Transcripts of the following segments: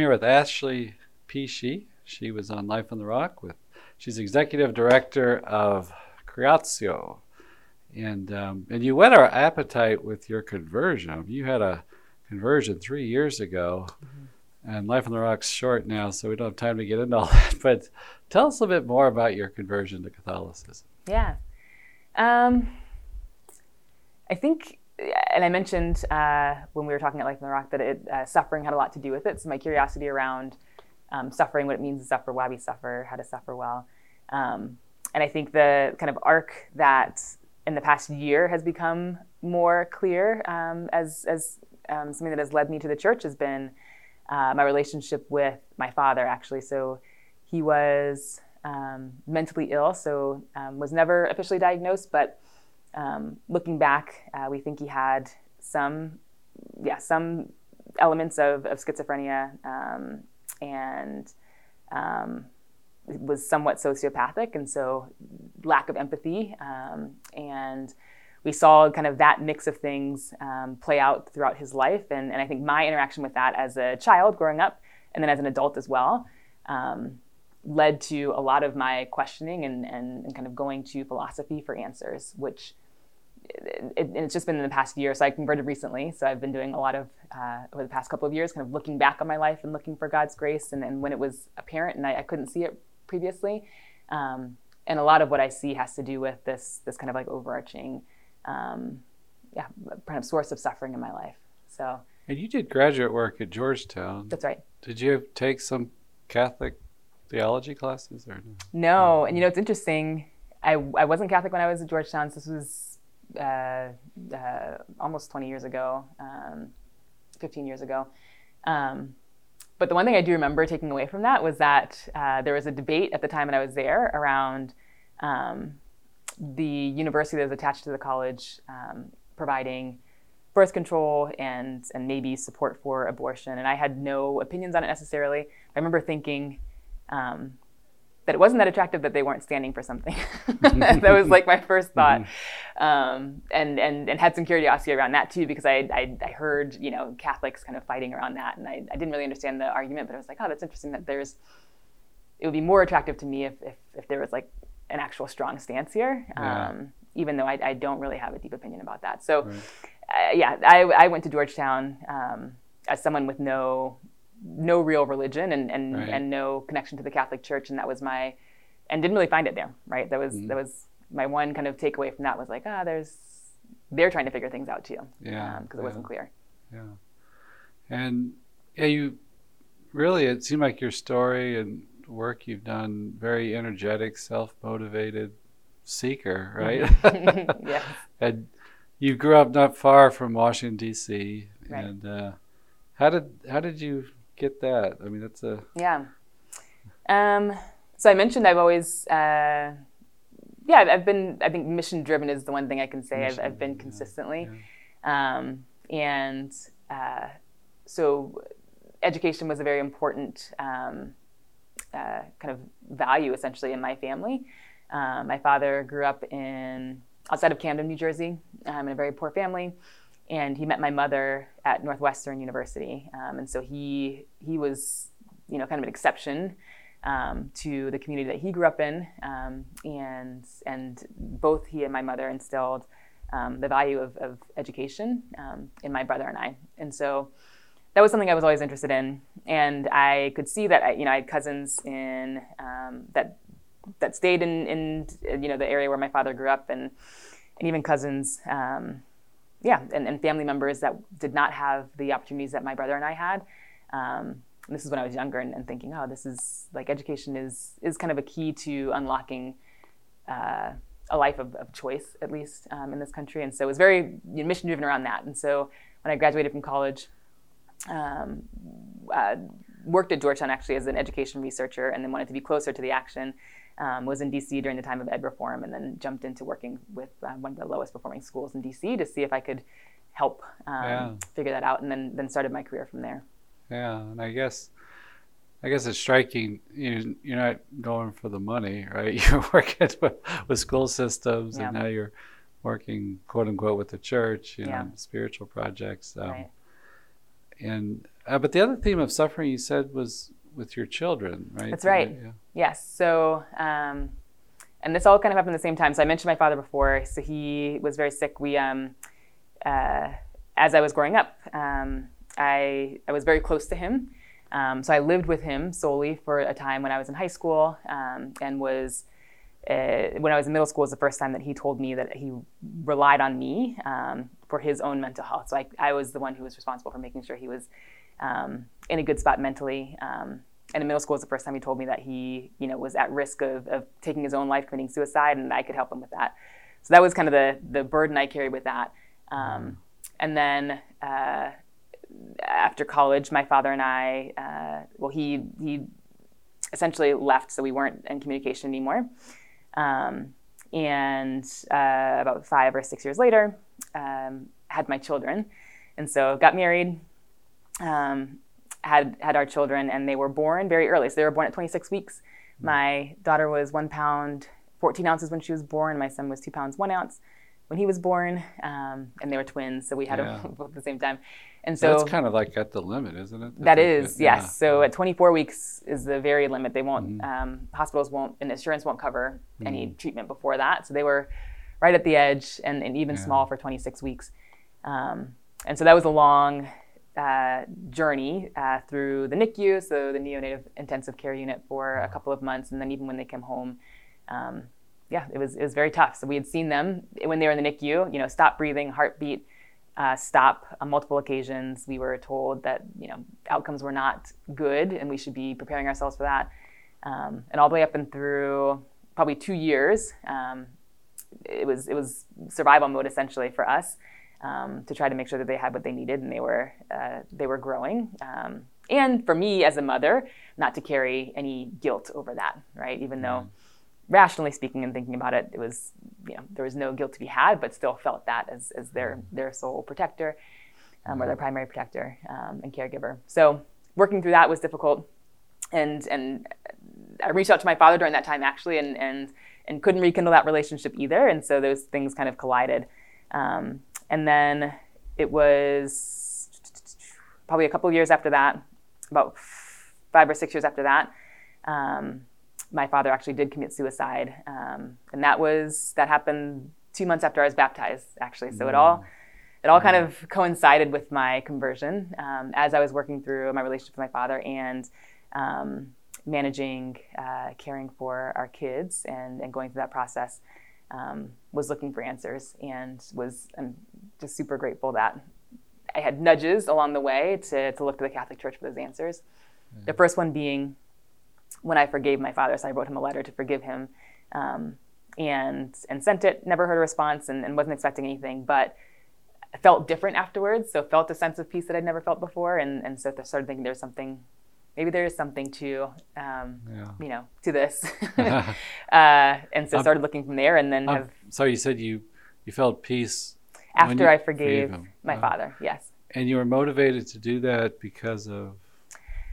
here with Ashley P. She. She was on Life on the Rock with. She's executive director of Creatio, and um, and you whet our appetite with your conversion. You had a conversion three years ago, mm-hmm. and Life on the Rock's short now, so we don't have time to get into all that. But tell us a bit more about your conversion to Catholicism. Yeah, um, I think and I mentioned uh, when we were talking at Life on the Rock that it, uh, suffering had a lot to do with it. So my curiosity around um, suffering, what it means to suffer, why we suffer, how to suffer well. Um, and I think the kind of arc that in the past year has become more clear um, as, as um, something that has led me to the church has been uh, my relationship with my father, actually. So he was um, mentally ill, so um, was never officially diagnosed, but um, looking back, uh, we think he had some, yeah, some elements of, of schizophrenia um, and um, was somewhat sociopathic, and so lack of empathy. Um, and we saw kind of that mix of things um, play out throughout his life. And, and I think my interaction with that as a child growing up, and then as an adult as well, um, led to a lot of my questioning and, and, and, kind of going to philosophy for answers, which it, it, it's just been in the past year. So I converted recently. So I've been doing a lot of, uh, over the past couple of years, kind of looking back on my life and looking for God's grace. And, and when it was apparent and I, I couldn't see it previously. Um, and a lot of what I see has to do with this, this kind of like overarching, um, yeah, kind of source of suffering in my life. So. And you did graduate work at Georgetown. That's right. Did you take some Catholic theology classes or no? And you know, it's interesting. I, I wasn't Catholic when I was at Georgetown. So this was uh, uh, almost 20 years ago, um, 15 years ago. Um, but the one thing I do remember taking away from that was that uh, there was a debate at the time that I was there around um, the university that was attached to the college um, providing birth control and and maybe support for abortion. And I had no opinions on it necessarily. I remember thinking, um, that it wasn't that attractive that they weren't standing for something. that was like my first thought, mm-hmm. um, and and and had some curiosity around that too because I, I, I heard you know Catholics kind of fighting around that, and I, I didn't really understand the argument, but I was like, oh, that's interesting that there's. It would be more attractive to me if if, if there was like an actual strong stance here, yeah. um, even though I, I don't really have a deep opinion about that. So, right. uh, yeah, I I went to Georgetown um, as someone with no no real religion and and, right. and no connection to the Catholic Church, and that was my and didn't really find it there. Right, that was mm that was my one kind of takeaway from that was like ah, there's they're trying to figure things out too. Yeah, because um, it yeah. wasn't clear. Yeah, and yeah, you really it seemed like your story and work you've done very energetic, self motivated seeker, right? yeah. and you grew up not far from Washington D.C. Right. And uh, how did how did you get that? I mean, that's a yeah. Um, so I mentioned I've always uh, yeah I've been I think mission driven is the one thing I can say I've, I've been consistently, yeah. Um, and uh, so education was a very important um, uh, kind of value essentially in my family. Um, my father grew up in outside of Camden, New Jersey, um, in a very poor family and he met my mother at Northwestern University, um, and so he he was you know kind of an exception um, to the community that he grew up in, um, and and both he and my mother instilled um, the value of, of education um, in my brother and I, and so that was something I was always interested in, and I could see that I, you know I had cousins in um, that that stayed in in you know the area where my father grew up, and and even cousins. Um, yeah, and, and, family members that did not have the opportunities that my brother and I had. Um, this is when I was younger and, and, thinking, oh, this is like education is is kind of a key to unlocking uh, a life of, of, choice, at least um, in this country. And so it was very you know, mission driven around that. And so when I graduated from college, um, uh, worked at Georgetown actually as an education researcher, and then wanted to be closer to the action um, was in DC during the time of ed reform, and then jumped into working with uh, one of the lowest performing schools in DC to see if I could help um, yeah. figure that out, and then then started my career from there. Yeah, and I guess I guess it's striking. You you're not going for the money, right? You're working with, with school systems, yeah. and now you're working quote unquote with the church, you know, yeah. spiritual projects. Um, right. And Uh, but the other theme of suffering you said was with your children, right? That's right. Yeah. Yes. So, um, and this all kind of happened at the same time. So I mentioned my father before. So he was very sick. We, um, uh, as I was growing up, um, I I was very close to him. Um, so I lived with him solely for a time when I was in high school um, and was. Uh, when I was in middle school was the first time that he told me that he relied on me um, for his own mental health. So I, I was the one who was responsible for making sure he was um, in a good spot mentally. Um, and in middle school was the first time he told me that he, you know, was at risk of, of taking his own life, committing suicide, and I could help him with that. So that was kind of the the burden I carried with that. Um, and then uh, after college, my father and I, uh, well, he he essentially left, so we weren't in communication anymore. Um, and uh, about five or six years later, um, had my children, and so got married, um, had had our children, and they were born very early. So they were born at 26 weeks. Mm-hmm. My daughter was one pound 14 ounces when she was born. My son was two pounds one ounce when he was born, um, and they were twins, so we had yeah. them both at the same time. And so that's kind of like at the limit, isn't it? That's that is, yes. Yeah. So at 24 weeks is the very limit. They won't, mm-hmm. um, hospitals won't, and insurance won't cover mm-hmm. any treatment before that. So they were right at the edge, and, and even yeah. small for 26 weeks. Um, and so that was a long uh, journey uh, through the NICU, so the neonatal intensive care unit, for a couple of months, and then even when they came home, um, yeah, it was it was very tough. So we had seen them when they were in the NICU, you know, stop breathing, heartbeat uh, stop on multiple occasions. We were told that you know outcomes were not good, and we should be preparing ourselves for that. Um, and all the way up and through probably two years, um, it was it was survival mode essentially for us um, to try to make sure that they had what they needed and they were uh, they were growing. Um, and for me as a mother, not to carry any guilt over that, right? Even though, mm-hmm. rationally speaking and thinking about it, it was you know there was no guilt to be had, but still felt that as as their mm-hmm. their sole protector um, or their mm-hmm. primary protector um, and caregiver. So working through that was difficult, and and I reached out to my father during that time actually, and and and couldn't rekindle that relationship either, and so those things kind of collided. Um, and then it was probably a couple years after that, about five or six years after that, um, my father actually did commit suicide, um, and that was that happened two months after I was baptized, actually. So mm. it all it all kind of coincided with my conversion um, as I was working through my relationship with my father and um, managing, uh, caring for our kids, and, and going through that process um, was looking for answers and was I'm just super grateful that I had nudges along the way to, to look to the Catholic Church for those answers. Mm-hmm. The first one being when I forgave my father, so I wrote him a letter to forgive him um, and and sent it. Never heard a response and, and wasn't expecting anything, but I felt different afterwards. So felt a sense of peace that I'd never felt before, and and so I started thinking there was something maybe there is something to um, yeah. you know to this. Uh, and so um, started looking from there and then um, have so you said you you felt peace after i forgave my uh, father yes. And you were motivated to do that because of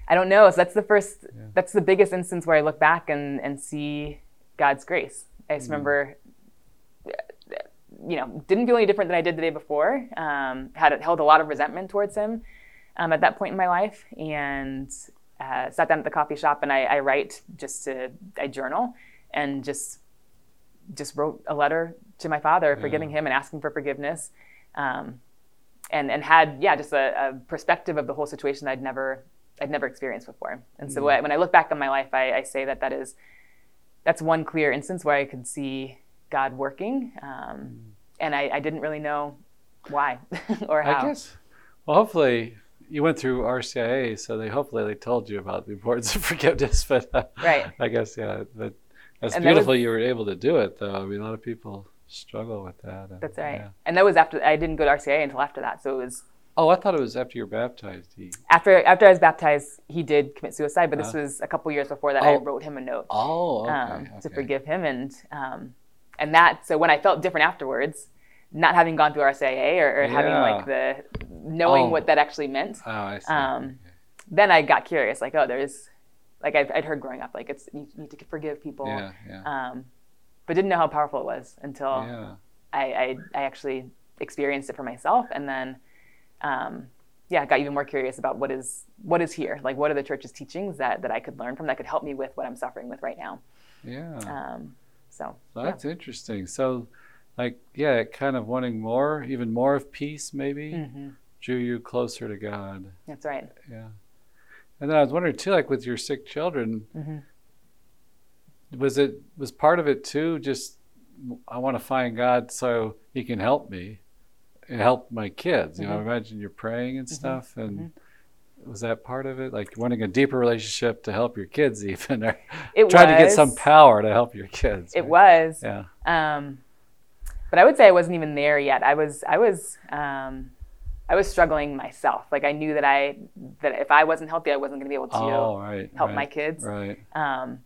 i don't know. So that's the first yeah. that's the biggest instance where i look back and and see god's grace. I just mm. remember you know didn't feel any different than i did the day before. Um, had held a lot of resentment towards him um, at that point in my life. And uh, sat down at the coffee shop and I, I write just to I journal and just just wrote a letter to my father, yeah. forgiving him and asking for forgiveness, um, and and had yeah just a, a, perspective of the whole situation I'd never I'd never experienced before. And so mm. when I look back on my life, I, I, say that that is that's one clear instance where I could see God working, um, mm. and I, I, didn't really know why or how. I guess. Well, hopefully you went through RCIA, so they hopefully they told you about the importance of forgiveness. But uh, right, I guess yeah, that's and beautiful. That was, you were able to do it, though. I mean, a lot of people struggle with that. And, that's right. Yeah. And that was after I didn't go to RCIA until after that, so it was. Oh, I thought it was after you were baptized. He... After after I was baptized, he did commit suicide, but this uh, was a couple years before that. Oh. I wrote him a note. Oh, okay, um, okay. to forgive him, and um, and that. So when I felt different afterwards, not having gone through RCIA or, or yeah. having like the knowing oh. what that actually meant. Oh, I see. Um, okay. Then I got curious, like, oh, there's, like I'd, I'd heard growing up, like it's you need to forgive people. Yeah, yeah. Um, but didn't know how powerful it was until yeah. I, I, I actually experienced it for myself, and then um, yeah, got even more curious about what is what is here, like what are the church's teachings that that I could learn from that could help me with what I'm suffering with right now. Yeah. Um, so that's yeah. interesting. So, like, yeah, kind of wanting more, even more of peace, maybe, mm-hmm. Drew you closer to God. That's right. Yeah. And then I was wondering too, like with your sick children, mm-hmm. was it was part of it too? Just I want to find God so He can help me and help my kids. You mm-hmm. know, imagine you're praying and mm-hmm. stuff, and mm-hmm. was that part of it? Like wanting a deeper relationship to help your kids, even, or it trying was. to get some power to help your kids. It right? was. Yeah. Um, but I would say I wasn't even there yet. I was. I was. Um, I was struggling myself. Like I knew that I that if I wasn't healthy, I wasn't going to be able to oh, right, help right, my kids. Right. Um,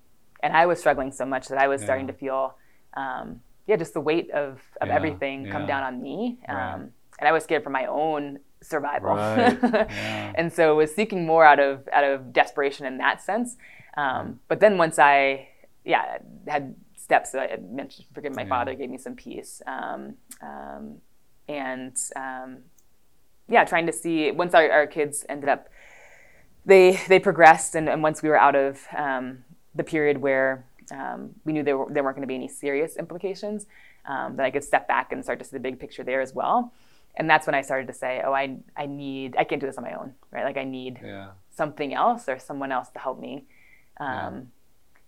and I was struggling so much that I was yeah. starting to feel, um, yeah, just the weight of, of yeah, everything yeah. come down on me. Um, right. And I was scared for my own survival. Right. and so was seeking more out of out of desperation in that sense. Um, but then once I, yeah, had steps that I had mentioned, forgive my father gave me some peace. Um, um, and yeah, trying to see once our, our kids ended up, they they progressed, and, and once we were out of um, the period where um, we knew there, were, there weren't going to be any serious implications, um, that I could step back and start to see the big picture there as well. And that's when I started to say, oh, I I need I can't do this on my own, right? Like I need yeah. something else or someone else to help me. Yeah. Um,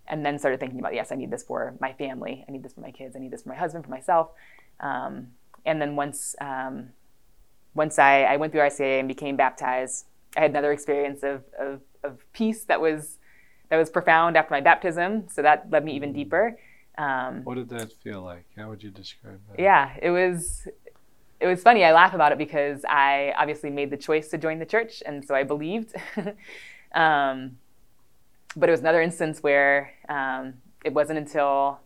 and then started thinking about yes, I need this for my family, I need this for my kids, I need this for my husband, for myself. Um, and then once um, once I, I went through RCIA and became baptized, I had another experience of, of, of peace that was that was profound after my baptism. So that led me even mm. deeper. Um, what did that feel like? How would you describe that? Yeah, it was it was funny. I laugh about it because I obviously made the choice to join the church, and so I believed. um, but it was another instance where um, it wasn't until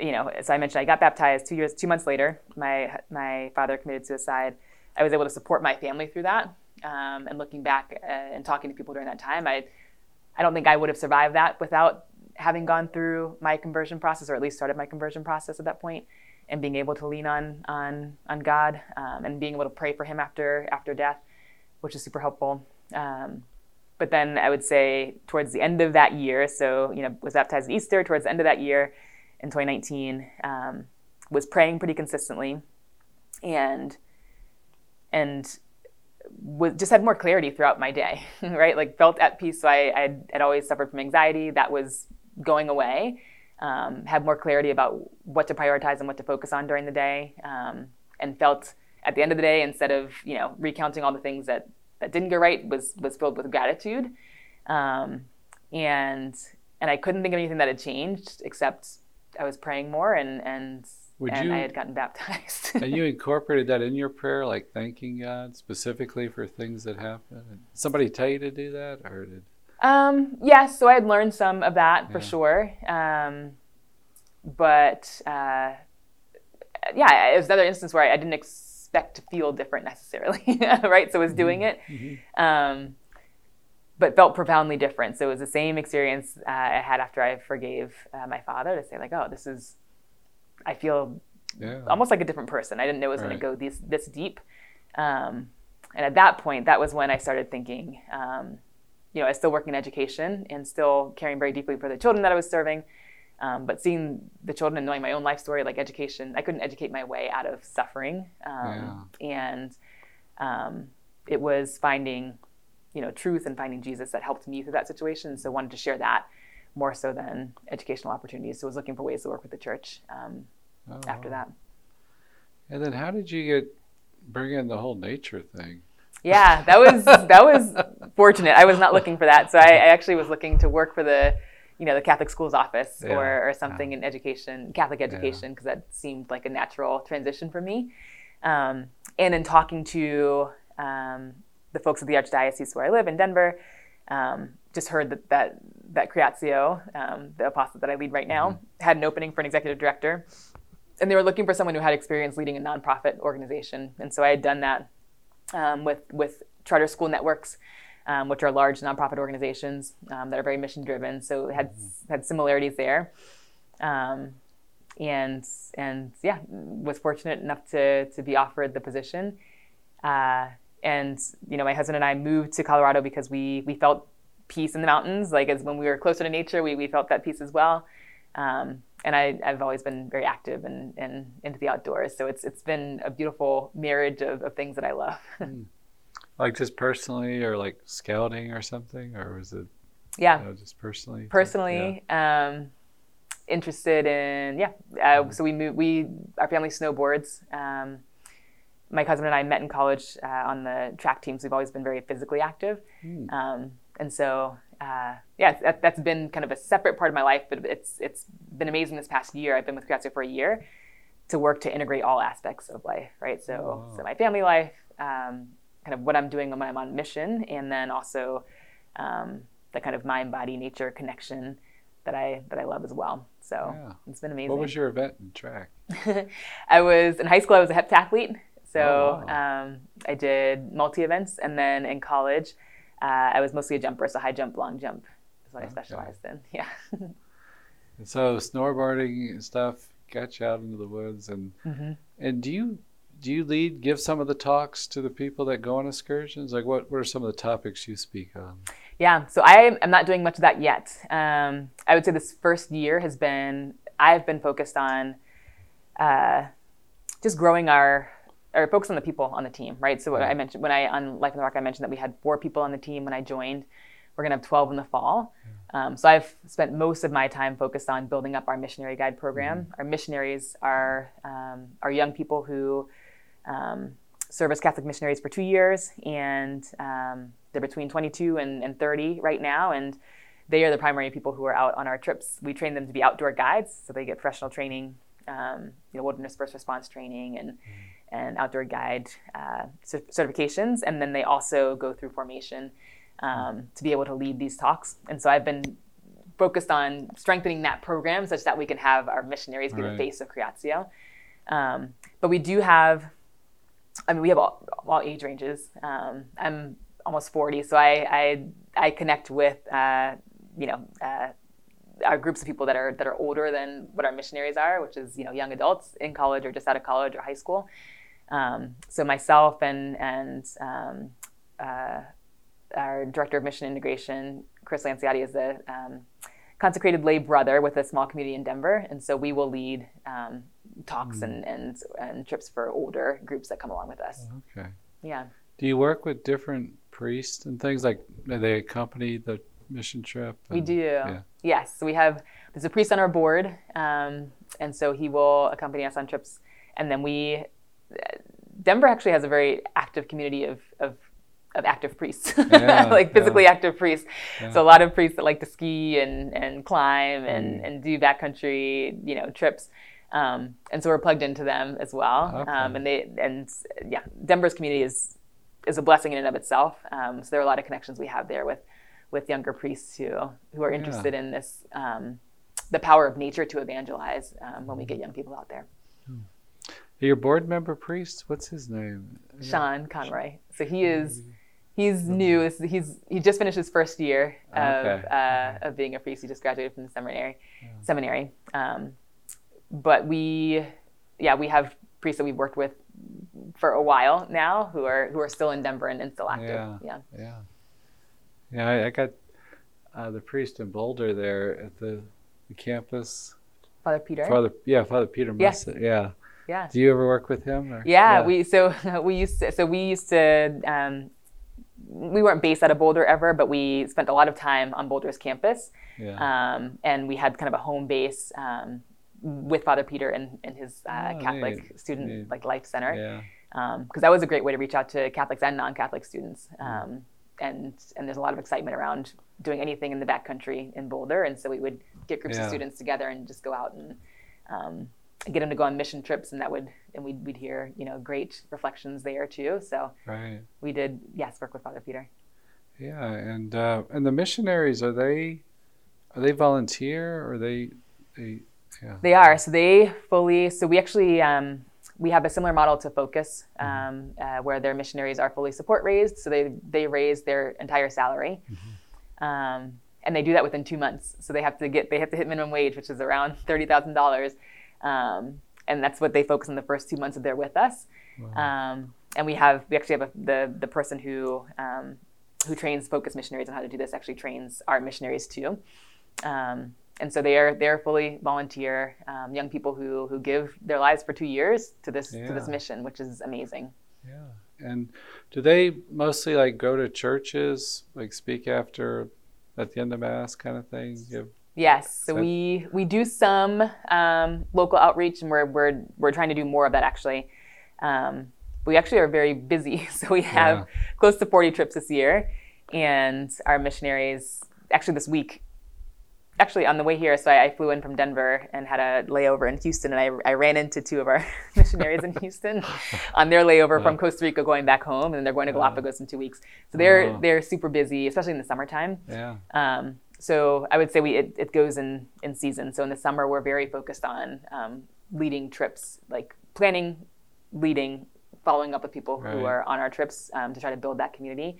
you know, as I mentioned, I got baptized two years, two months later. My my father committed suicide, I was able to support my family through that. Um, and looking back uh, and talking to people during that time, I, I don't think I would have survived that without having gone through my conversion process, or at least started my conversion process at that point, and being able to lean on on on God um, and being able to pray for Him after after death, which is super helpful. Um, but then I would say towards the end of that year, so you know, was baptized at Easter. Towards the end of that year, in 2019, um, was praying pretty consistently, and and was, just had more clarity throughout my day, right? Like felt at peace. So I I'd always suffered from anxiety that was going away. Um, had more clarity about what to prioritize and what to focus on during the day, um, and felt at the end of the day, instead of you know recounting all the things that that didn't go right, was was filled with gratitude, um, and and I couldn't think of anything that had changed except I was praying more and and would and you, I had gotten baptized. and you incorporated that in your prayer, like thanking God specifically for things that happened. Did somebody tell you to do that, or did? Um, yes, so I had learned some of that for yeah. sure. Um, but uh, yeah, it was another instance where I, I, didn't expect to feel different necessarily, right? So I was doing it. Mm-hmm. mm-hmm. Um, but felt profoundly different. So it was the same experience uh, I had after I forgave uh, my father to say like, oh, this is I feel yeah. almost like a different person. I didn't know it was right. going to go this this deep. Um, and at that point, that was when I started thinking. Um, you know, I was still working in education and still caring very deeply for the children that I was serving. Um, but seeing the children and knowing my own life story, like education, I couldn't educate my way out of suffering. Um, yeah. And um, it was finding, you know, truth and finding Jesus that helped me through that situation. So I wanted to share that more so than educational opportunities. So I was looking for ways to work with the church um, oh, after that. And then how did you get bring in the whole nature thing? Yeah, that was that was fortunate. I was not looking for that, so I, I, actually was looking to work for the, you know, the Catholic schools office yeah, or, or something yeah. in education, Catholic education, because yeah. that seemed like a natural transition for me. Um, and in talking to um, the folks at the Archdiocese where I live in Denver, um, just heard that that, that Creatio, um, the apostle that I lead right now, mm-hmm. had an opening for an executive director, and they were looking for someone who had experience leading a nonprofit organization. And so I had done that um, with with charter school networks, um, which are large nonprofit organizations um, that are very mission driven. So had mm-hmm. had similarities there. Um, and and yeah, was fortunate enough to to be offered the position. Uh, and you know, my husband and I moved to Colorado because we we felt peace in the mountains. Like as when we were closer to nature, we, we felt that peace as well. Um, and I, have always been very active and, and into the outdoors. So it's it's been a beautiful marriage of, of things that I love. mm. Like just personally, or like scouting or something, or was it? Yeah, you know, just personally. Personally, yeah. um, interested in yeah. Uh, mm. So we moved. We our family snowboards. Um, my cousin and I met in college uh, on the track teams. We've always been very physically active, mm. um, and so uh, yeah, that, has been kind of a separate part of my life. But it's it's been amazing this past year. I've been with Creatio for a year to work to integrate all aspects of life, right? So oh. so my family life, um, kind of what I'm doing when I'm on mission, and then also um, the kind of mind body nature connection that I that I love as well. So yeah. it's been amazing. What was your event in track? I was in high school. I was a heptathlete. So oh, wow. um, I did multi events, and then in college, uh, I was mostly a jumper, so high jump, long jump is what okay. I specialized in. Yeah. and so snowboarding and stuff got you out into the woods, and mm-hmm. and do you do you lead give some of the talks to the people that go on excursions? Like what what are some of the topics you speak on? Yeah, so I am not doing much of that yet. Um, I would say this first year has been I've been focused on uh, just growing our or focus on the people on the team, right? So what I mentioned when I on Life on the Rock, I mentioned that we had four people on the team when I joined. We're gonna have 12 in the fall. Um, so I've spent most of my time focused on building up our missionary guide program. Mm-hmm. Our missionaries are um, are young people who um, serve as Catholic missionaries for two years, and um, they're between 22 and, and 30 right now, and they are the primary people who are out on our trips. We train them to be outdoor guides, so they get professional training, um, you know, wilderness first response training, and mm-hmm and outdoor guide uh, certifications, and then they also go through formation um, to be able to lead these talks. And so I've been focused on strengthening that program such that we can have our missionaries be right. the face of Creatio. Um, but we do have, I mean, we have all, all age ranges. Um, I'm almost 40, so I I, I connect with uh, you know. Uh, our groups of people that are that are older than what our missionaries are, which is you know young adults in college or just out of college or high school, um, so myself and and um, uh, our director of mission integration, Chris Lanciotti, is a um, consecrated lay brother with a small community in Denver, and so we will lead um, talks mm. and, and and trips for older groups that come along with us. Okay. Yeah. Do you work with different priests and things like they accompany the mission trip? And, we do. Yeah. Yes, so we have. There's a priest on our board, um, and so he will accompany us on trips, and then we Denver actually has a very active community of, of, of active priests, yeah, like physically yeah. active priests. Yeah. So a lot of priests that like to ski and, and climb and, mm. and do backcountry, you know, trips. Um, and so we're plugged into them as well. Okay. Um, and they and yeah, Denver's community is is a blessing in and of itself. Um, so there are a lot of connections we have there with with younger priests who who are interested in this um, the power of nature to evangelize um, when we get young people out there. Hmm. Your board member priest, what's his name? Sean Conroy. So he is he's new. He's he just finished his first year of okay. uh, of being a priest. He just graduated from the seminary. Yeah. Seminary. Um, but we, yeah, we have priests that we've worked with for a while now who are who are still in Denver and, and still active. Yeah. Yeah. Yeah. yeah I, I got uh, the priest in Boulder there at the, the campus. Father Peter. Father, yeah, Father Peter. Yes. Yeah. Yeah. Do you ever work with him? Or? Yeah, yeah, we so we used to so we used to um, we weren't based out of Boulder ever, but we spent a lot of time on Boulder's campus. Yeah. Um, and we had kind of a home base um, with Father Peter and, and his uh, oh, Catholic neat. student neat. like life center. Yeah. Because um, that was a great way to reach out to Catholics and non-Catholic students. Um, and and there's a lot of excitement around doing anything in the backcountry in Boulder, and so we would get groups yeah. of students together and just go out and um, get them to go on mission trips and that would and we'd, we'd hear you know great reflections there too. So right. we did yes work with father peter. Yeah and uh, and the missionaries are they are they volunteer or they they yeah? They are. So they fully so we actually um, we have a similar model to focus mm-hmm. um, uh, where their missionaries are fully support raised. So they they raise their entire salary. Mm-hmm. um, and they do that within two months. So they have to get they have to hit minimum wage which is around $30000 um, and that's what they focus on the first two months that they're with us. Wow. Um, and we have we actually have a, the the person who um, who trains focus missionaries on how to do this actually trains our missionaries too. Um, and so they are they're fully volunteer um, young people who who give their lives for two years to this yeah. to this mission, which is amazing. Yeah, and do they mostly like go to churches, like speak after at the end of mass, kind of thing? Give Yes, so we we do some um, local outreach, and we're we're we're trying to do more of that actually. Um, we actually are very busy, so we have yeah. close to 40 trips this year, and our missionaries actually this week actually on the way here, so I, I, flew in from Denver and had a layover in Houston, and I, I ran into two of our missionaries in Houston on their layover from Costa Rica going back home, and they're going to Galapagos in two weeks. So they're oh. they're super busy, especially in the summertime. Yeah. Um, so I would say we it, it, goes in in season. So in the summer, we're very focused on um, leading trips, like planning, leading, following up with people right. who are on our trips um, to try to build that community.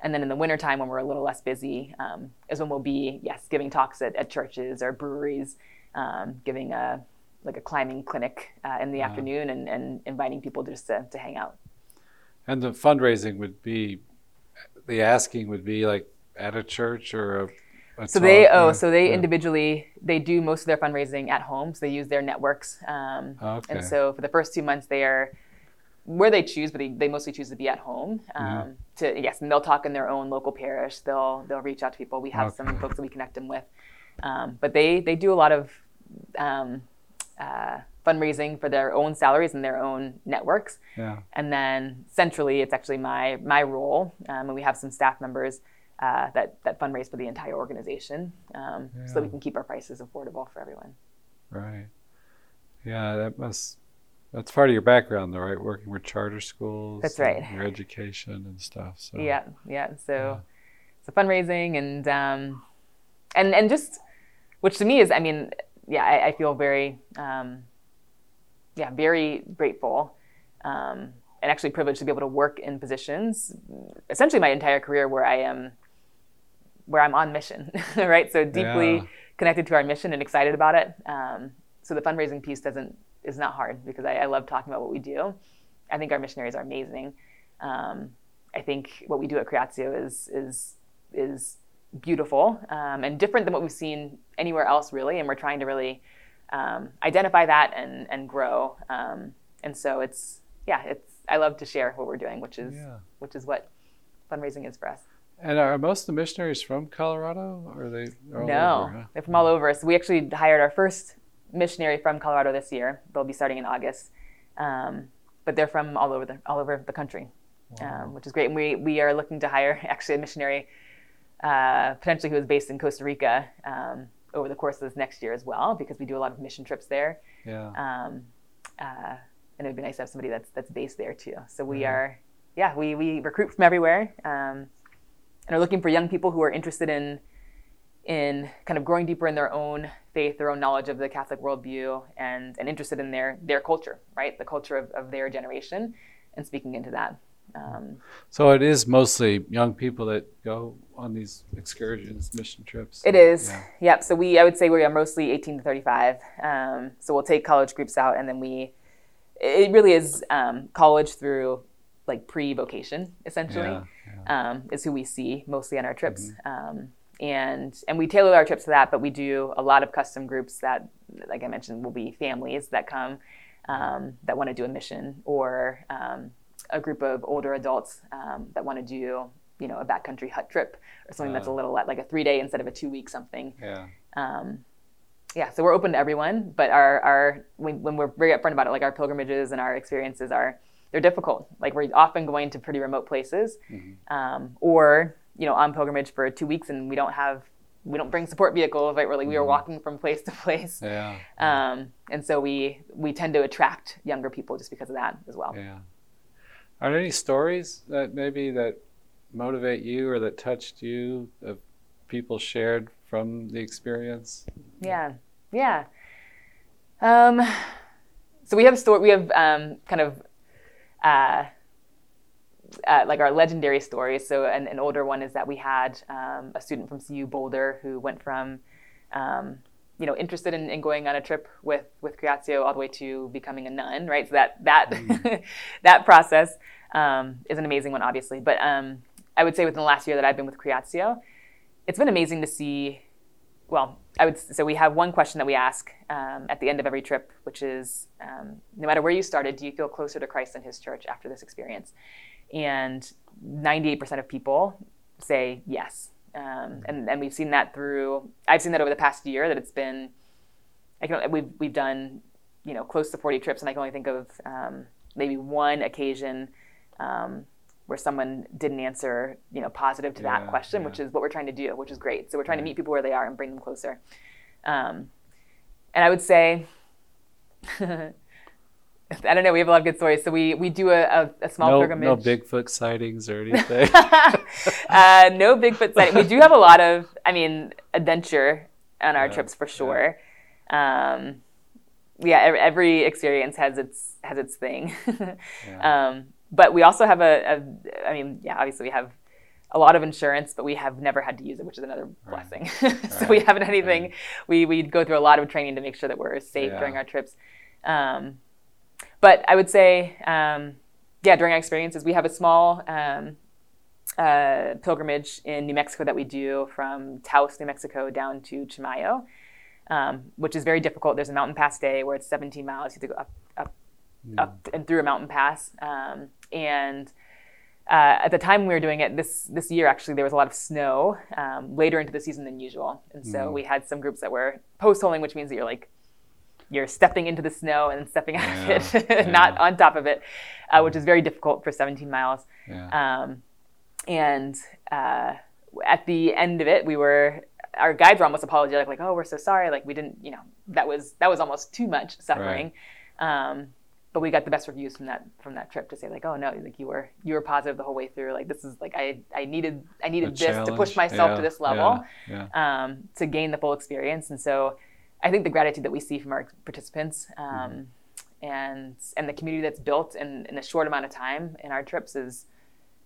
And then in the wintertime, when we're a little less busy, um, is when we'll be, yes, giving talks at, at churches or breweries, um, giving a like a climbing clinic uh, in the afternoon and, and inviting people just to, to hang out. And the fundraising would be, the asking would be like at a church or a so they oh so they yeah. individually they do most of their fundraising at home so they use their networks um, okay. and so for the first two months they are where they choose, but they, they mostly choose to be at home. Mm-hmm. Um, mm-hmm. To yes, and they'll talk in their own local parish. They'll they'll reach out to people. We have okay. some folks that we connect them with, um, but they they do a lot of um, uh, fundraising for their own salaries and their own networks. Yeah. And then centrally, it's actually my my role, um, and we have some staff members. Uh, that that fundraise for the entire organization, um, yeah. so that we can keep our prices affordable for everyone. Right. Yeah, that must that's part of your background, though, right? Working with charter schools. That's right. Your education and stuff. So yeah, yeah. So, yeah. so fundraising and um, and and just which to me is, I mean, yeah, I, I feel very, um, yeah, very grateful. Um, and actually privileged to be able to work in positions essentially my entire career where I am where I'm on mission, right? So deeply yeah. connected to our mission and excited about it. Um, so the fundraising piece doesn't is not hard because I, I, love talking about what we do. I think our missionaries are amazing. Um, I think what we do at Creatio is is is beautiful um, and different than what we've seen anywhere else, really. And we're trying to really um, identify that and and grow. Um, and so it's yeah, it's I love to share what we're doing, which is yeah. which is what fundraising is for us. And are most of the missionaries from Colorado? Or are they? no, over, huh? they're from all over. So we actually hired our first missionary from Colorado this year. They'll be starting in August, um, but they're from all over the all over the country, wow. um, which is great. And we we are looking to hire actually a missionary uh, potentially who is based in Costa Rica um, over the course of this next year as well, because we do a lot of mission trips there. Yeah. Um, uh, and it would be nice to have somebody that's that's based there too. So we yeah. are, yeah, we we recruit from everywhere, um, and are looking for young people who are interested in in kind of growing deeper in their own faith, their own knowledge of the Catholic worldview, and, and interested in their, their culture, right? The culture of, of their generation, and speaking into that. Um, so it is mostly young people that go on these excursions, mission trips. It is, yeah. yep. So we, I would say we are mostly 18 to 35. Um, so we'll take college groups out, and then we, it really is um, college through like pre-vocation, essentially, yeah. Um, is who we see mostly on our trips. Mm-hmm. Um, and and we tailor our trips to that but we do a lot of custom groups that like i mentioned will be families that come um, that want to do a mission or um, a group of older adults um, that want to do you know a backcountry hut trip or something uh, that's a little like a three day instead of a two week something yeah um, yeah so we're open to everyone but our our when, when we're very upfront about it like our pilgrimages and our experiences are they're difficult. Like we're often going to pretty remote places mm-hmm. Um, or you know on pilgrimage for two weeks and we don't have we don't bring support vehicles right? We're like we are mm-hmm. walking from place to place. Yeah, um, and so we we tend to attract younger people just because of that as well. Yeah. Are there any stories that maybe that motivate you or that touched you of people shared from the experience? Yeah. Yeah. Um, so we have story we have um, kind of uh, uh, like our legendary stories. So an, an, older one is that we had um, a student from CU Boulder who went from, um, you know, interested in, in, going on a trip with with Creatio all the way to becoming a nun, right? So that that mm. that process. um, is an amazing one, obviously. But um, I would say within the last year that I've been with Creatio, it's been amazing to see. Well, I would so we have one question that we ask um, at the end of every trip, which is um, no matter where you started, do you feel closer to Christ and His church after this experience? And 98% of people say yes. Um, and, and we've seen that through, I've seen that over the past year that it's been, I can, we've, we've done, you know, close to 40 trips and I can only think of um, maybe one occasion um, where someone didn't answer, you know, positive to yeah, that question, yeah. which is what we're trying to do, which is great. So we're trying right. to meet people where they are and bring them closer. Um, and I would say, I don't know. We have a lot of good stories. So we we do a, a, a small no, pilgrimage. No Bigfoot sightings or anything. uh, no Bigfoot sightings. We do have a lot of, I mean, adventure on our yeah, trips for sure. Yeah, um, yeah every, every, experience has its has its thing. yeah. um, but we also have a, a, I mean, yeah, obviously we have a lot of insurance, but we have never had to use it, which is another right. blessing. so right. we haven't anything. Right. We we go through a lot of training to make sure that we're safe during our trips. Um, but I would say, um, yeah, during our experiences, we have a small um, uh, pilgrimage in New Mexico that we do from Taos, New Mexico, down to Chimayo, um, which is very difficult. There's a mountain pass day where it's 17 miles. You have to go up, up. Up and through a mountain pass. Um, and uh, at the time we were doing it this this year, actually, there was a lot of snow um, later into the season than usual, and so mm. we had some groups that were post holing, which means that you're like you're stepping into the snow and stepping out yeah, of it, yeah. not on top of it, uh, which is very difficult for 17 miles. Yeah. Um, and uh, at the end of it, we were our guides were almost apologetic, like, "Oh, we're so sorry. Like, we didn't, you know, that was that was almost too much suffering." Right. Um, but we got the best reviews from that from that trip to say like, "Oh no, like you were you were positive the whole way through. Like this is like I I needed I needed this challenge. to push myself to this level um, to gain the full experience." And so I think the gratitude that we see from our participants um, mm-hmm. and and the community that's built in, in a short amount of time in our trips is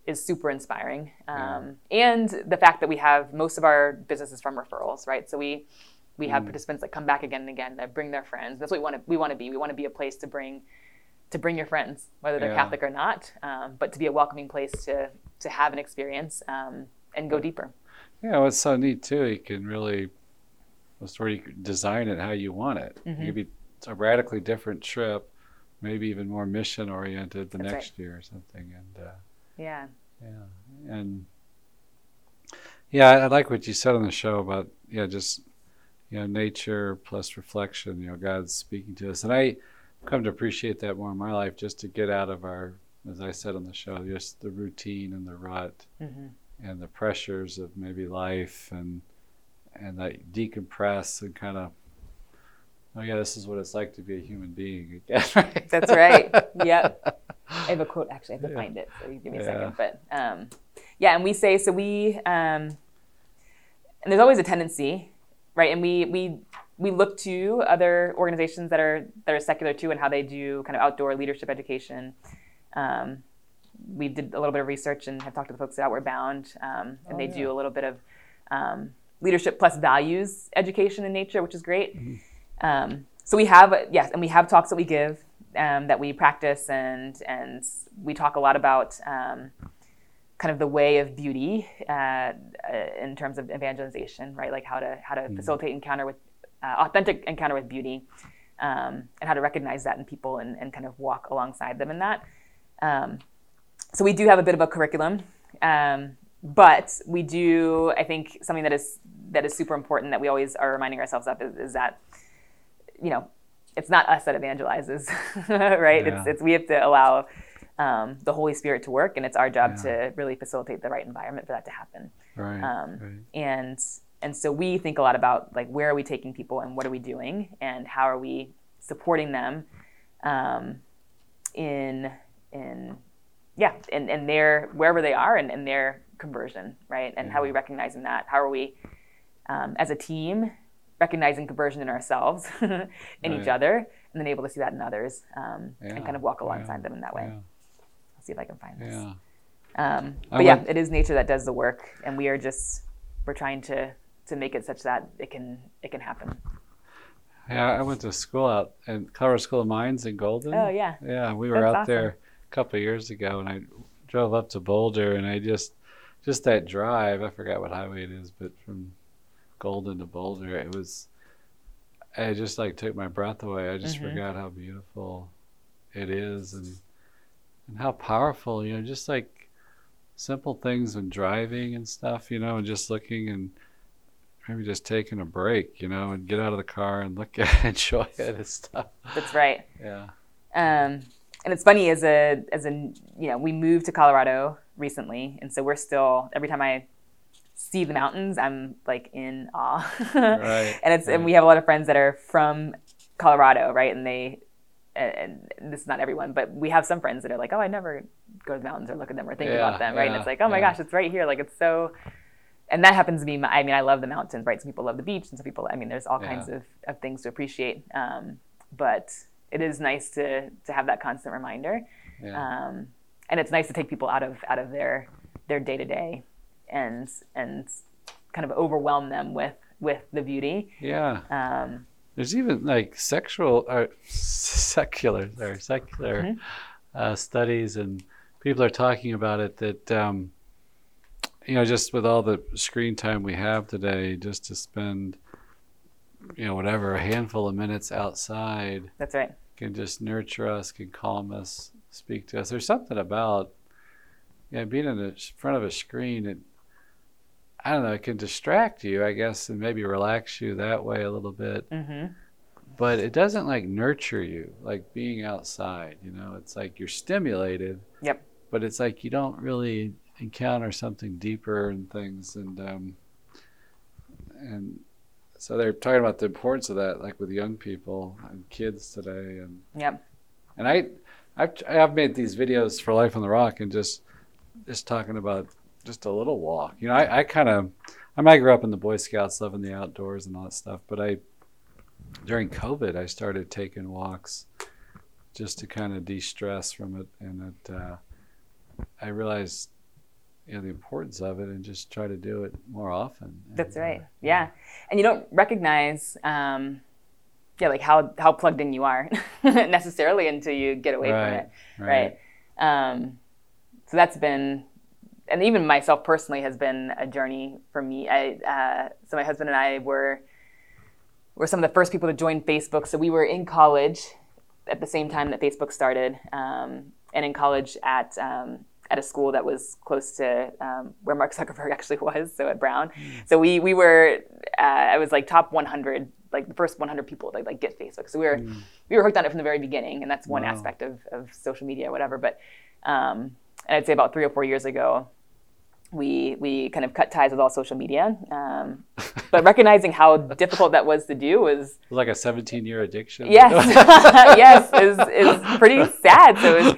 is super inspiring. Um, yeah. And the fact that we have most of our businesses from referrals, right? So we we have mm. participants that come back again and again that bring their friends. That's what we want to we want to be. We want to be a place to bring to bring your friends, whether they're yeah. Catholic or not, um, but to be a welcoming place to to have an experience um, and go deeper. Yeah, what's so neat too, you can really where you design it how you want it. Mm-hmm. It could be a radically different trip, maybe even more mission oriented the That's next right. year or something. And uh, yeah, yeah, and yeah, I, I like what you said on the show about yeah, just you know, nature plus reflection. You know, God's speaking to us, and I come to appreciate that more in my life, just to get out of our, as I said on the show, just the routine and the rut. Mm-hmm. And the pressures of maybe life and and like decompress and kind of oh yeah this is what it's like to be a human being again Right. that's right yep i have a quote actually i have to yeah. find it so you give me a yeah. second but um, yeah and we say so we um, and there's always a tendency right and we we we look to other organizations that are that are secular too and how they do kind of outdoor leadership education um, we did a little bit of research and have talked to the folks at outward bound um, and oh, they yeah. do a little bit of um, leadership plus values education in nature, which is great. Mm-hmm. Um, so we have yes, and we have talks that we give um, that we practice, and and we talk a lot about um, kind of the way of beauty uh, uh, in terms of evangelization, right? Like how to how to mm-hmm. facilitate encounter with uh, authentic encounter with beauty, um, and how to recognize that in people and, and kind of walk alongside them in that. Um, so we do have a bit of a curriculum. Um, but we do i think something that is that is super important that we always are reminding ourselves of is, is that you know it's not us that evangelizes right yeah. it's, it's we have to allow um, the holy spirit to work and it's our job yeah. to really facilitate the right environment for that to happen right, um, right. and and so we think a lot about like where are we taking people and what are we doing and how are we supporting them um, in in yeah in, in their wherever they are and in their conversion, right? And yeah. how are we recognizing that? How are we, um, as a team, recognizing conversion in ourselves, in right. each other, and then able to see that in others, um, yeah. and kind of walk alongside yeah. them in that way. I'll see if I can find this. Um, but yeah, it is nature that does the work, and we are just we're trying to to make it such that it can it can happen. Yeah, I went to school out in Colorado School of Mines in Golden. Oh yeah. Yeah, we were That's out awesome. there a couple of years ago, and I drove up to Boulder, and I just just that drive. I forgot what highway it is, but from Golden to Boulder, it was. I just like took my breath away. I just Mhm. forgot how beautiful it is, and and how powerful. You know, just like simple things when driving and stuff. You know, and just looking and maybe just taking a break. You know, and get out of the car and look at it, enjoy it and stuff. That's right. Yeah. Um, and it's funny as a as a you know we moved to Colorado recently, and so we're still every time I see the mountains, I'm like in awe. Right, and it's and we have a lot of friends that are from Colorado, right? And they and and this is not everyone, but we have some friends that are like, oh, I never go to the mountains or look at them or think Yeah, about them, right? And it's like, oh my yeah. gosh, it's right here. Like it's so. And that happens to be. My, I mean, I love the mountains, right? Some people love the beach, and some people. I mean, there's all Yeah. kinds of, of things to appreciate. Um, but it is nice to to have that constant reminder, Yeah. um, and it's nice to take people out of out of their their day to day, and and kind of overwhelm them with with the beauty. yeah. Um, There's even like sexual or secular or secular Mhm. uh, studies, and people are talking about it that um, you know just with all the screen time we have today, just to spend you know whatever a handful of minutes outside that's right. can just nurture us, can calm us, speak to us. There's something about yeah being in the front of a screen. It I don't know. It can distract you, I guess, and maybe relax you that way a little bit hmm but it doesn't like nurture you like being outside you know it's like you're stimulated Yep. but it's like you don't really encounter something deeper and things and um and so they're talking about the importance of that like with young people and kids today and Yep. and i i've, I've made these videos for life on the rock and just just talking about just a little walk you know i, I kind of i mean i grew up in the boy scouts loving the outdoors and all that stuff but i during COVID, I started taking walks just to kind of de-stress from it, and it, uh, I realized, you know, the importance of it, and just try to do it more often. That's And, uh, right. Yeah. And you don't recognize, um, yeah, like how, how plugged in you are necessarily until you get away Right, from it. right. Right. Um, so that's been, and even myself personally has been a journey for me. I, uh, so my husband and I were, were some of the first people to join Facebook. So we were in college at the same time that Facebook started, um, and in college at um, at a school that was close to um, where Mark Zuckerberg actually was, so at Brown. So we we were uh, I was like top 100, like the first 100 people to like get Facebook. So we were we were hooked on it from the very beginning, and that's one Wow. aspect of, of social media, whatever. But um, and I'd say about three or four years ago, we we kind of cut ties with all social media. Um, but recognizing how difficult that was to do was It was like a 17-year addiction. yes, yes, is is pretty sad. So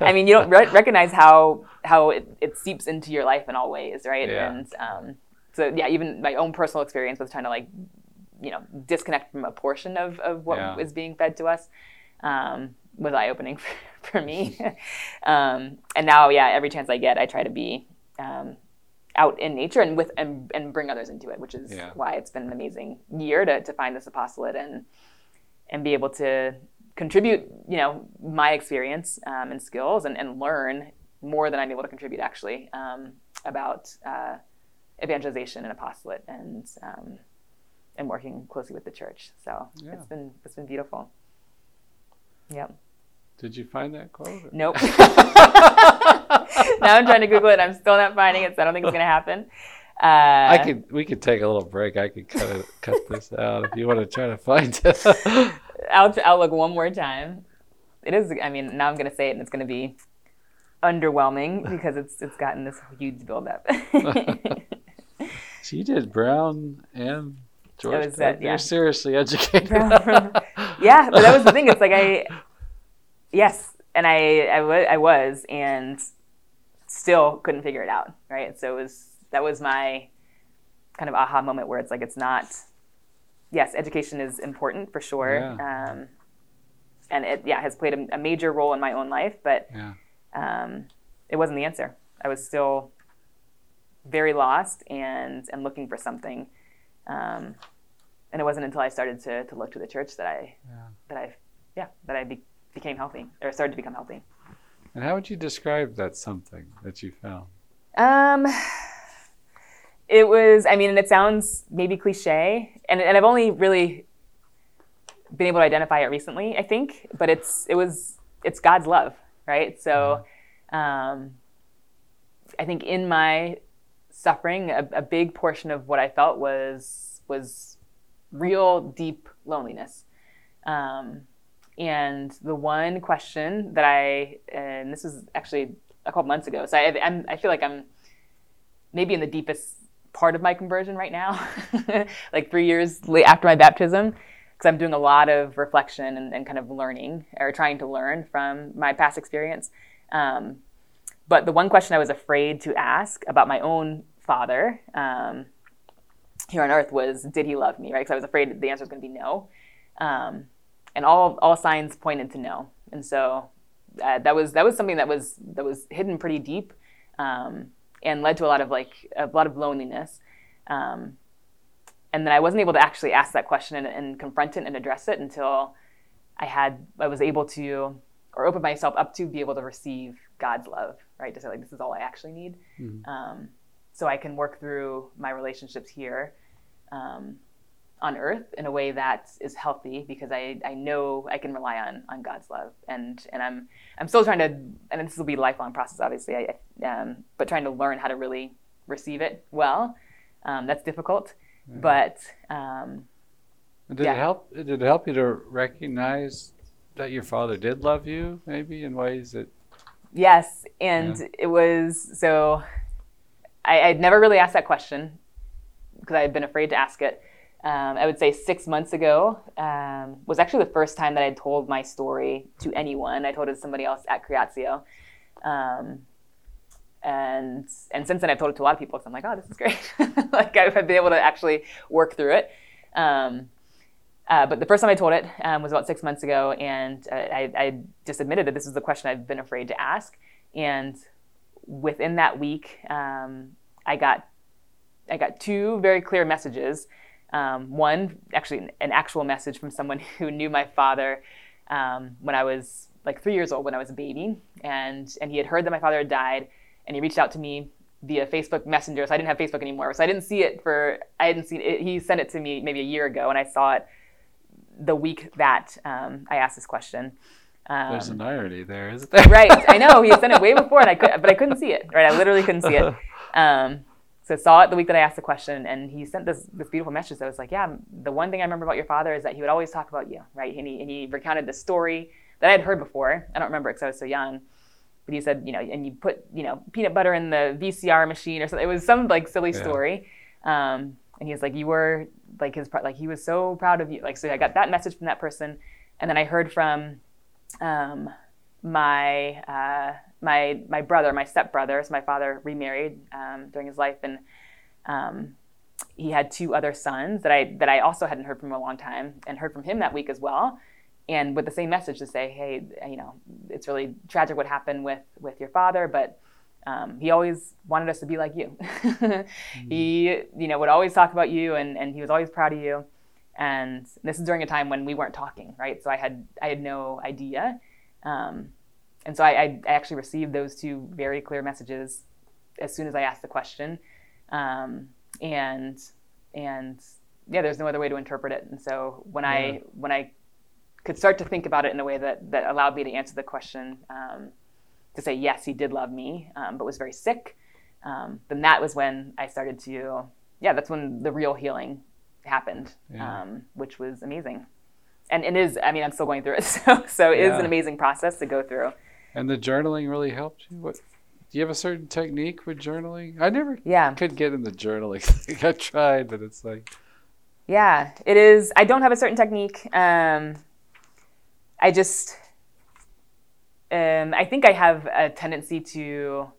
I mean, you don't re- recognize how how it, it seeps into your life in all ways, right? Yeah. And um, so yeah, even my own personal experience was trying to like, you know, disconnect from a portion of of what Yeah. is being fed to us. Um, was eye opening for, for me. um, and now, yeah, every chance I get, I try to be um, out in nature and with and, and bring others into it, which is Yeah. why it's been an amazing year to, to find this apostolate and and be able to contribute, you know, my experience um, and skills and, and learn more than I'm able to contribute actually um, about uh, evangelization and apostolate and um, and working closely with the church. So Yeah. it's been it's been beautiful. Yep. Did you find that quote? Nope. now I'm trying to Google it. I'm still not finding it, so I don't think it's gonna happen. Uh, I could. We could take a little break. I could cut it, cut this out if you want to try to find it. I'll, I'll look one more time. It is. I mean, now I'm gonna say it, and it's gonna be underwhelming because it's it's gotten this huge buildup. so you did Brown and George. was that, You're seriously educated. Brown. yeah, but that was the thing. It's like I, yes, and I I I was, and still couldn't figure it out. Right. So it was that was my kind of aha moment where it's like it's not. Yes, education is important for sure. Um, and it yeah has played a, a major role in my own life, but yeah. um, it wasn't the answer. I was still very lost and and looking for something. Um, and it wasn't until I started to, to look to the church that I Yeah. that I yeah that I be, became healthy or started to become healthy. And how would you describe that something that you found? Um, it was. I mean, and it sounds maybe cliche, and and I've only really been able to identify it recently. I think, but it's it was it's God's love, right? So, mm-hmm. um, I think in my suffering, a, a big portion of what I felt was was real deep loneliness. Um, and the one question that I, and this was actually a couple months ago, so I, I'm, I feel like I'm maybe in the deepest part of my conversion right now, like three years after my baptism, because I'm doing a lot of reflection and, and, kind of learning or trying to learn from my past experience. Um, but the one question I was afraid to ask about my own father um, here on earth was, did he love me, right? Because I was afraid the answer was going to be no. Um, and all all signs pointed to no. And so uh, that was that was something that was that was hidden pretty deep, um, and led to a lot of like a lot of loneliness. Um, and then I wasn't able to actually ask that question and, and, confront it and address it until I had I was able to or open myself up to be able to receive God's love, right? To say like this is all I actually need, mm-hmm. um, so I can work through my relationships here. Um, on earth in a way that is healthy because I, I know I can rely on on God's love and and I'm I'm still trying to and this will be a lifelong process obviously I, um, but trying to learn how to really receive it well um, that's difficult yeah. but um, did yeah. it help did it help you to recognize that your father did love you maybe in ways that yes and yeah. it was so I, I'd never really asked that question because I had been afraid to ask it um, I would say six months ago um, was actually the first time that I told my story to anyone. I told it to somebody else at Creatio. Um, and and since then I've told it to a lot of people because I'm like, oh, this is great. like I've been able to actually work through it. Um, uh, but the first time I told it um, was about six months ago, and I, I, just admitted that this is the question I've been afraid to ask. And within that week, um, I got I got two very clear messages um, one, actually, an actual message from someone who knew my father um, when I was like three years old, when I was a baby, and and he had heard that my father had died, and he reached out to me via Facebook Messenger. So I didn't have Facebook anymore, so I didn't see it for I hadn't seen it. He sent it to me maybe a year ago, and I saw it the week that um, I asked this question. Um, There's an irony there, isn't there? right. I know he sent it way before, and I could, but I couldn't see it. Right. I literally couldn't see it. Um, so saw it the week that I asked the question, and he sent this this beautiful message that was like, yeah, the one thing I remember about your father is that he would always talk about you, right? And he, and he recounted the story that I had heard before. I don't remember because I was so young, but he said, you know, and you put you know peanut butter in the VCR machine or something. It was some like silly yeah. story, um, and he was like, you were like his part. like he was so proud of you. Like so, I got that message from that person, and then I heard from um, my uh, my my brother, my stepbrother, so my father remarried um, during his life, and um, he had two other sons that I that I also hadn't heard from a long time, and heard from him that week as well, and with the same message to say, hey, you know, it's really tragic what happened with with your father, but um, he always wanted us to be like you. mm-hmm. He, you know, would always talk about you, and and he was always proud of you. And this is during a time when we weren't talking, right? So I had I had no idea. Um, and so I, I, actually received those two very clear messages as soon as I asked the question. Um, and and yeah, there's no other way to interpret it. And so when yeah. I when I could start to think about it in a way that that allowed me to answer the question, um, to say yes, he did love me, um, but was very sick. Um, then that was when I started to yeah, that's when the real healing happened, yeah. Um, which was amazing. And it is, I mean, I'm still going through it, so so it yeah. is an amazing process to go through. And the journaling really helped you. What? Do you have a certain technique with journaling? I never yeah. could get in the journaling thing. I tried, but it's like. Yeah, it is. I don't have a certain technique. Um, I just, um, I think I have a tendency to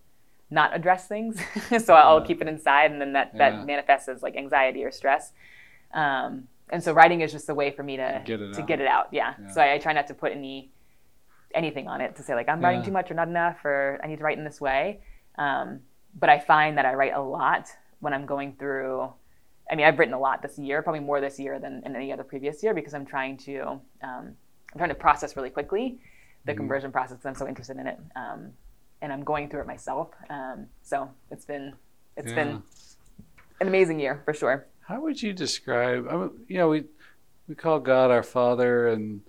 not address things, so I'll yeah. keep it inside, and then that that yeah. manifests as like anxiety or stress. Um, and so writing is just a way for me to get it to out. get it out. Yeah. yeah. So I, I, try not to put any anything on it to say like I'm writing too much or not enough or I need to write in this way. Um, but I find that I write a lot when I'm going through. I mean, I've written a lot this year, probably more this year than in any other previous year because I'm trying to um, I'm trying to process really quickly. the mm-hmm. conversion process I'm so interested in it, um, and I'm going through it myself. Um, so it's been it's yeah. been an amazing year for sure. How would you describe? I mean, you know, we we call God our Father, and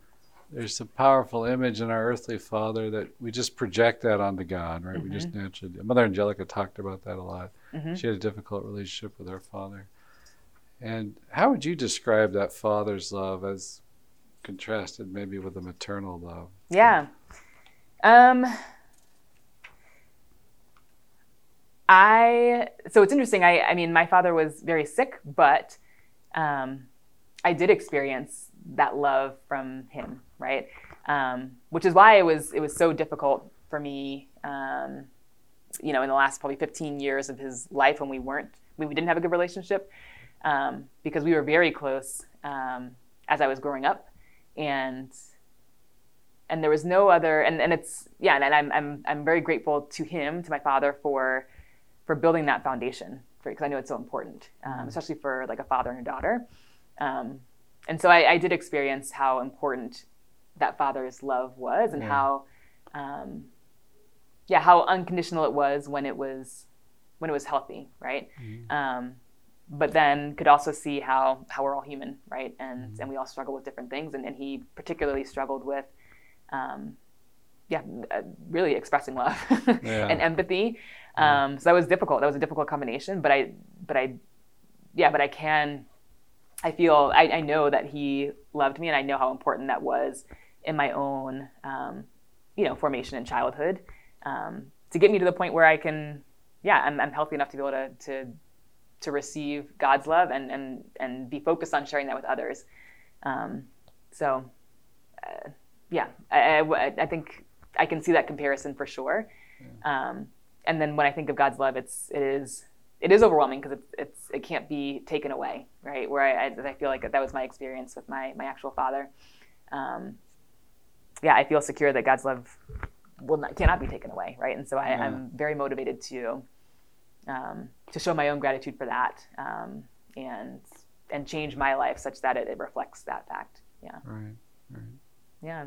there's a powerful image in our earthly Father that we just project that onto God, right? Mm-hmm. We just mm-hmm. naturally. Mother Angelica talked about that a lot. Mm-hmm. She had a difficult relationship with her father. And how would you describe that father's love as contrasted maybe with the maternal love? Yeah. Um, I so it's interesting. I I mean, my father was very sick, but um, I did experience that love from him, right? Um, which is why it was it was so difficult for me. Um, you know, in the last probably 15 years of his life when we weren't, we, we didn't have a good relationship um, because we were very close um, as I was growing up, and and there was no other, and, and it's yeah, and, I'm I'm I'm very grateful to him, to my father for for building that foundation because I know it's so important, um, mm-hmm. especially for like a father and a daughter. Um, and so I, I, did experience how important that father's love was, and yeah. how um, yeah, how unconditional it was when it was when it was healthy, right? Mm-hmm. Um, but then could also see how how we're all human, right? And mm-hmm. and we all struggle with different things, and, and he particularly struggled with, um, yeah, uh, really expressing love yeah. and empathy. Um, so that was difficult. That was a difficult combination. But I, but I, yeah, but I can, I feel I, I know that he loved me, and I know how important that was in my own, um, you know, formation in childhood um, to get me to the point where I can, yeah, I'm, I'm healthy enough to be able to, to, to receive God's love and, and, and be focused on sharing that with others. Um, so, uh, yeah, I, I, I, think I can see that comparison for sure. Yeah. Um, and then when I think of God's love, it's, it is, it is overwhelming because it's, it's, it can't be taken away, right? Where I, I, I, feel like that was my experience with my, my actual father. Um, yeah, I feel secure that God's love will not cannot be taken away, right? And so I, am very motivated to um, to show my own gratitude for that um, and and change my life such that it, it reflects that fact. Yeah. Right. Right. Yeah.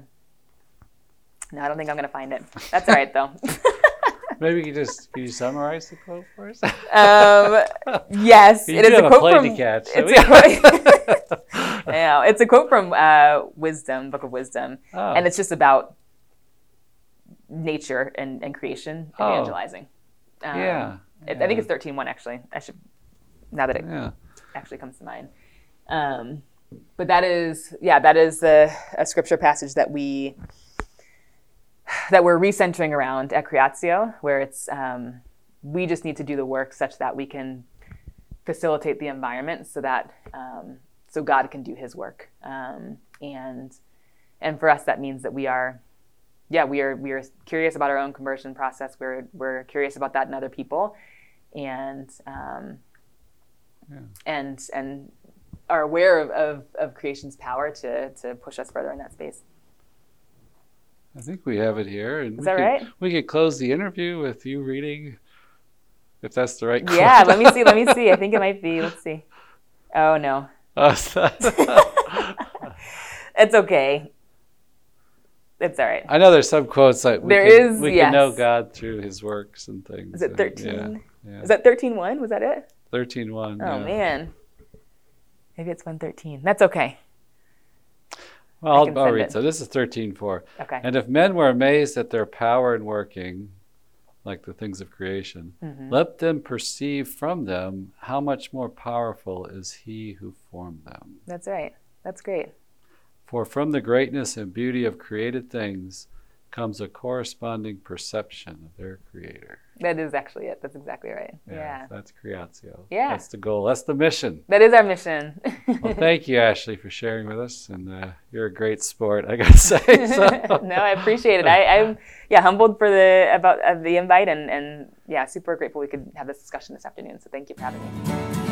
No, I don't think I'm gonna find it. That's all right though. Maybe you just can you summarize the quote for us? Um, yes, it is a quote from. Catch, it's, a yeah, it's a quote from uh, Wisdom, Book of Wisdom, oh. and it's just about nature and, and creation oh. evangelizing. Um, yeah. It, I think it's 13.1 actually. I should, now that it yeah. actually comes to mind. Um, but that is, yeah, that is a, a scripture passage that we, that we're recentering around at Creatio, where it's, um, we just need to do the work such that we can facilitate the environment so that, um, so God can do his work. Um, and, and for us, that means that we are yeah, we are we are curious about our own conversion process. We're we're curious about that in other people, and um, yeah. and and are aware of, of, of, creation's power to to push us further in that space. I think we have it here, and Is we that could, right? We could close the interview with you reading, if that's the right. Yeah, let me see. Let me see. I think it might be. Let's see. Oh no. it's okay it's all right. I know there's some quotes like we there can, is, we yes. can know God through His works and things. Is it thirteen? Yeah, yeah. Is that thirteen one? Was that it? Thirteen one. Oh yeah. man, maybe it's one thirteen. That's okay. Well, I'll, I'll read. It. So this is thirteen four. Okay. And if men were amazed at their power in working, like the things of creation, mm-hmm. let them perceive from them how much more powerful is He who formed them. That's right. That's great. For from the greatness and beauty of created things comes a corresponding perception of their creator. That is actually it. That's exactly right. Yeah. yeah. That's Creatio. Yeah. That's the goal. That's the mission. That is our mission. well, thank you, Ashley, for sharing with us. And uh, you're a great sport, I got to say. So. no, I appreciate it. I, am yeah, humbled for the about uh, the invite and, and yeah, super grateful we could have this discussion this afternoon. So thank you for having me.